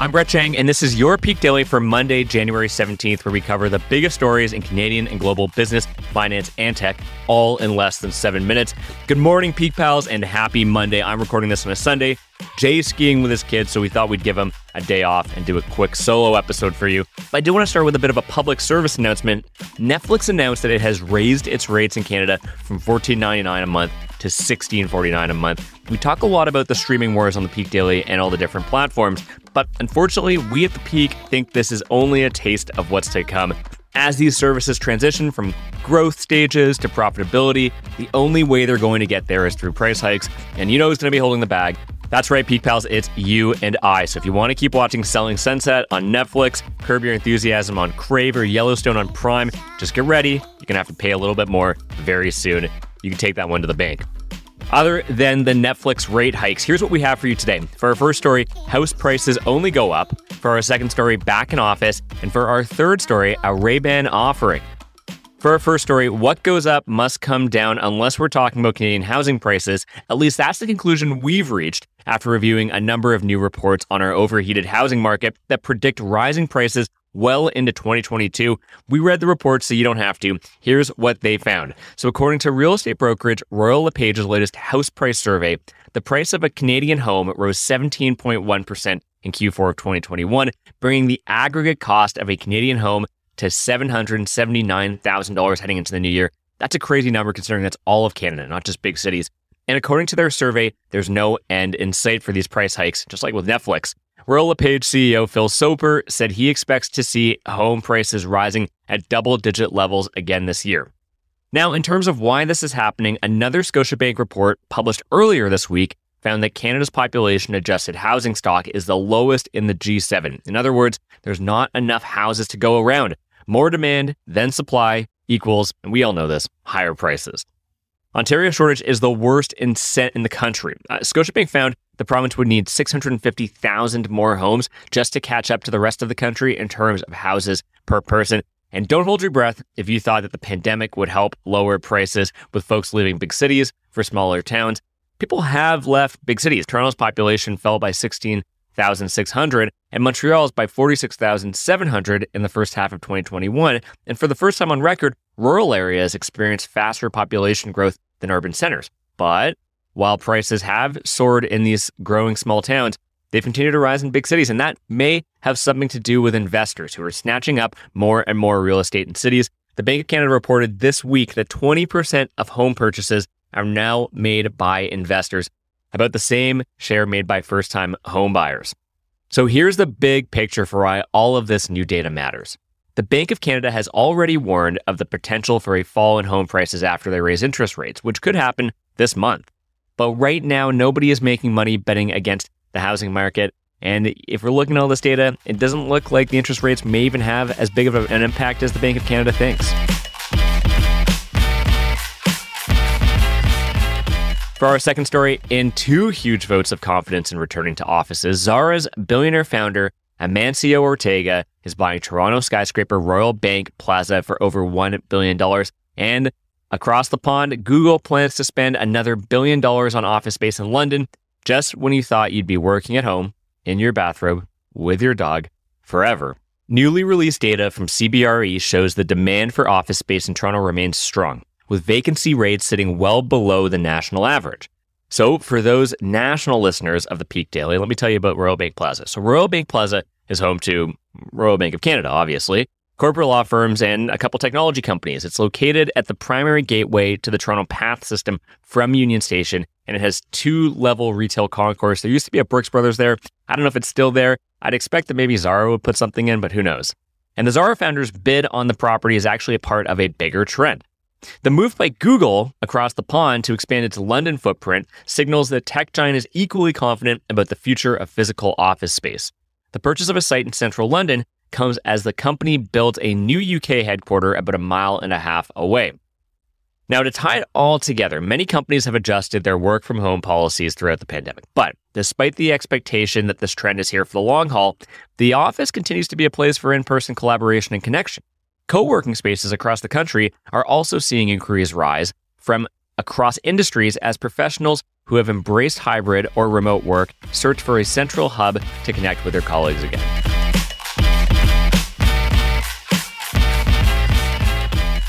I'm Brett Chang, and this is your Peak Daily for Monday, January 17th, where we cover the biggest stories in Canadian and global business, finance, and tech, all in less than seven minutes. Good morning, Peak Pals, and happy Monday. I'm recording this on a Sunday. Jay's skiing with his kids, so we thought we'd give him a day off and do a quick solo episode for you. But I do want to start with a bit of a public service announcement. Netflix announced that it has raised its rates in Canada from $14.99 a month to $16.49 a month. We talk a lot about the streaming wars on the Peak Daily and all the different platforms, but unfortunately, we at the Peak think this is only a taste of what's to come. As these services transition from growth stages to profitability, the only way they're going to get there is through price hikes, and you know who's going to be holding the bag. That's right, Peak Pals, it's you and I. So if you want to keep watching Selling Sunset on Netflix, Curb Your Enthusiasm on Crave, or Yellowstone on Prime, just get ready. You're going to have to pay a little bit more very soon. You can take that one to the bank. Other than the Netflix rate hikes, here's what we have for you today. For our first story, house prices only go up. For our second story, back in office. And for our third story, a Ray-Ban offering. For our first story, what goes up must come down unless we're talking about Canadian housing prices. At least that's the conclusion we've reached after reviewing a number of new reports on our overheated housing market that predict rising prices well into 2022. We read the reports so you don't have to. Here's what they found. So, according to real estate brokerage Royal LePage's latest house price survey, the price of a Canadian home rose 17.1% in Q4 of 2021, bringing the aggregate cost of a Canadian home to $779,000 heading into the new year. That's a crazy number considering that's all of Canada, not just big cities. And according to their survey, there's no end in sight for these price hikes, just like with Netflix. Royal LePage CEO Phil Soper said he expects to see home prices rising at double digit levels again this year. Now, in terms of why this is happening, another Scotiabank report published earlier this week found that Canada's population adjusted housing stock is the lowest in the G7. In other words, there's not enough houses to go around. More demand than supply equals, and we all know this, higher prices. Ontario shortage is the worst in, in the country. Uh, Scotiabank found the province would need 650,000 more homes just to catch up to the rest of the country in terms of houses per person. And don't hold your breath if you thought that the pandemic would help lower prices with folks leaving big cities for smaller towns. People have left big cities. Toronto's population fell by 16,600 and Montreal's by 46,700 in the first half of 2021. And for the first time on record, rural areas experienced faster population growth than urban centers. But while prices have soared in these growing small towns, they've continued to rise in big cities. And that may have something to do with investors who are snatching up more and more real estate in cities. The Bank of Canada reported this week that 20% of home purchases are now made by investors, about the same share made by first time home buyers. So here's the big picture for why all of this new data matters. The Bank of Canada has already warned of the potential for a fall in home prices after they raise interest rates, which could happen this month. But right now, nobody is making money betting against the housing market. And if we're looking at all this data, it doesn't look like the interest rates may even have as big of an impact as the Bank of Canada thinks. For our second story, in two huge votes of confidence in returning to offices, Zara's billionaire founder, Amancio Ortega, is buying Toronto skyscraper Royal Bank Plaza for over $1 billion. And across the pond, Google plans to spend another billion dollars on office space in London just when you thought you'd be working at home in your bathrobe with your dog forever. Newly released data from CBRE shows the demand for office space in Toronto remains strong with vacancy rates sitting well below the national average. So, for those national listeners of the Peak Daily, let me tell you about Royal Bank Plaza. So, Royal Bank Plaza is home to Royal Bank of Canada, obviously, corporate law firms, and a couple technology companies. It's located at the primary gateway to the Toronto Path system from Union Station, and it has two level retail concourse. There used to be a Brooks Brothers there. I don't know if it's still there. I'd expect that maybe Zara would put something in, but who knows? And the Zara founders' bid on the property is actually a part of a bigger trend. The move by Google across the pond to expand its London footprint signals that tech giant is equally confident about the future of physical office space. The purchase of a site in central London comes as the company builds a new UK headquarter about a mile and a half away. Now, to tie it all together, many companies have adjusted their work from home policies throughout the pandemic. But despite the expectation that this trend is here for the long haul, the office continues to be a place for in person collaboration and connection. Co working spaces across the country are also seeing inquiries rise from across industries as professionals who have embraced hybrid or remote work search for a central hub to connect with their colleagues again.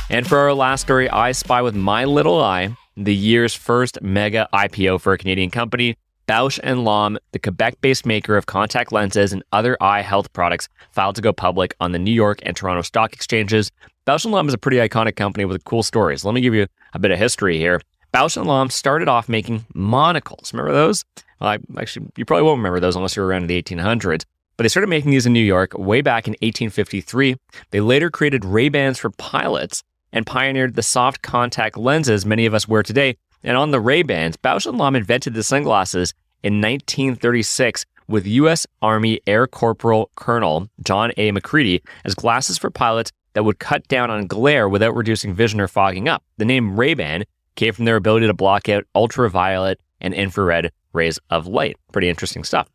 And for our last story, I spy with my little eye the year's first mega IPO for a Canadian company. Bausch and Lomb, the Quebec-based maker of contact lenses and other eye health products, filed to go public on the New York and Toronto stock exchanges. Bausch and Lomb is a pretty iconic company with cool stories. Let me give you a bit of history here. Bausch and Lomb started off making monocles. Remember those? Well, I, actually, you probably won't remember those unless you were around in the 1800s. But they started making these in New York way back in 1853. They later created Ray-Bans for pilots and pioneered the soft contact lenses many of us wear today. And on the Ray-Bans, Bausch & Lomb invented the sunglasses in 1936 with U.S. Army Air Corporal Colonel John A. Macready as glasses for pilots that would cut down on glare without reducing vision or fogging up. The name Ray-Ban came from their ability to block out ultraviolet and infrared rays of light. Pretty interesting stuff.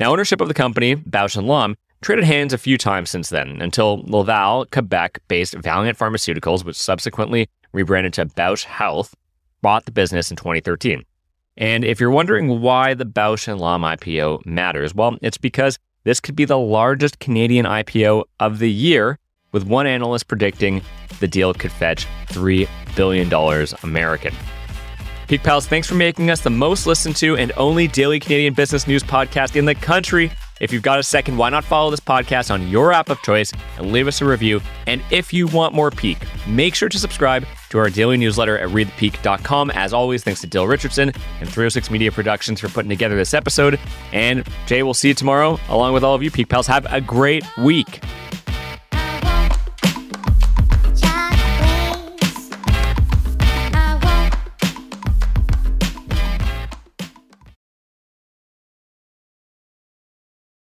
Now, ownership of the company, Bausch & Lomb, traded hands a few times since then until Laval, Quebec based Valeant Pharmaceuticals, which subsequently rebranded to Bausch Health, bought the business in 2013. And if you're wondering why the Bausch & Lomb IPO matters, well, it's because this could be the largest Canadian IPO of the year, with one analyst predicting the deal could fetch $3 billion American. Peak Pals, thanks for making us the most listened to and only daily Canadian business news podcast in the country. If you've got a second, why not follow this podcast on your app of choice and leave us a review? And if you want more Peak, make sure to subscribe to our daily newsletter at readthepeak.com. As always, thanks to Dill Richardson and 306 Media Productions for putting together this episode. And Jay, we'll see you tomorrow, along with all of you Peak Pals. Have a great week.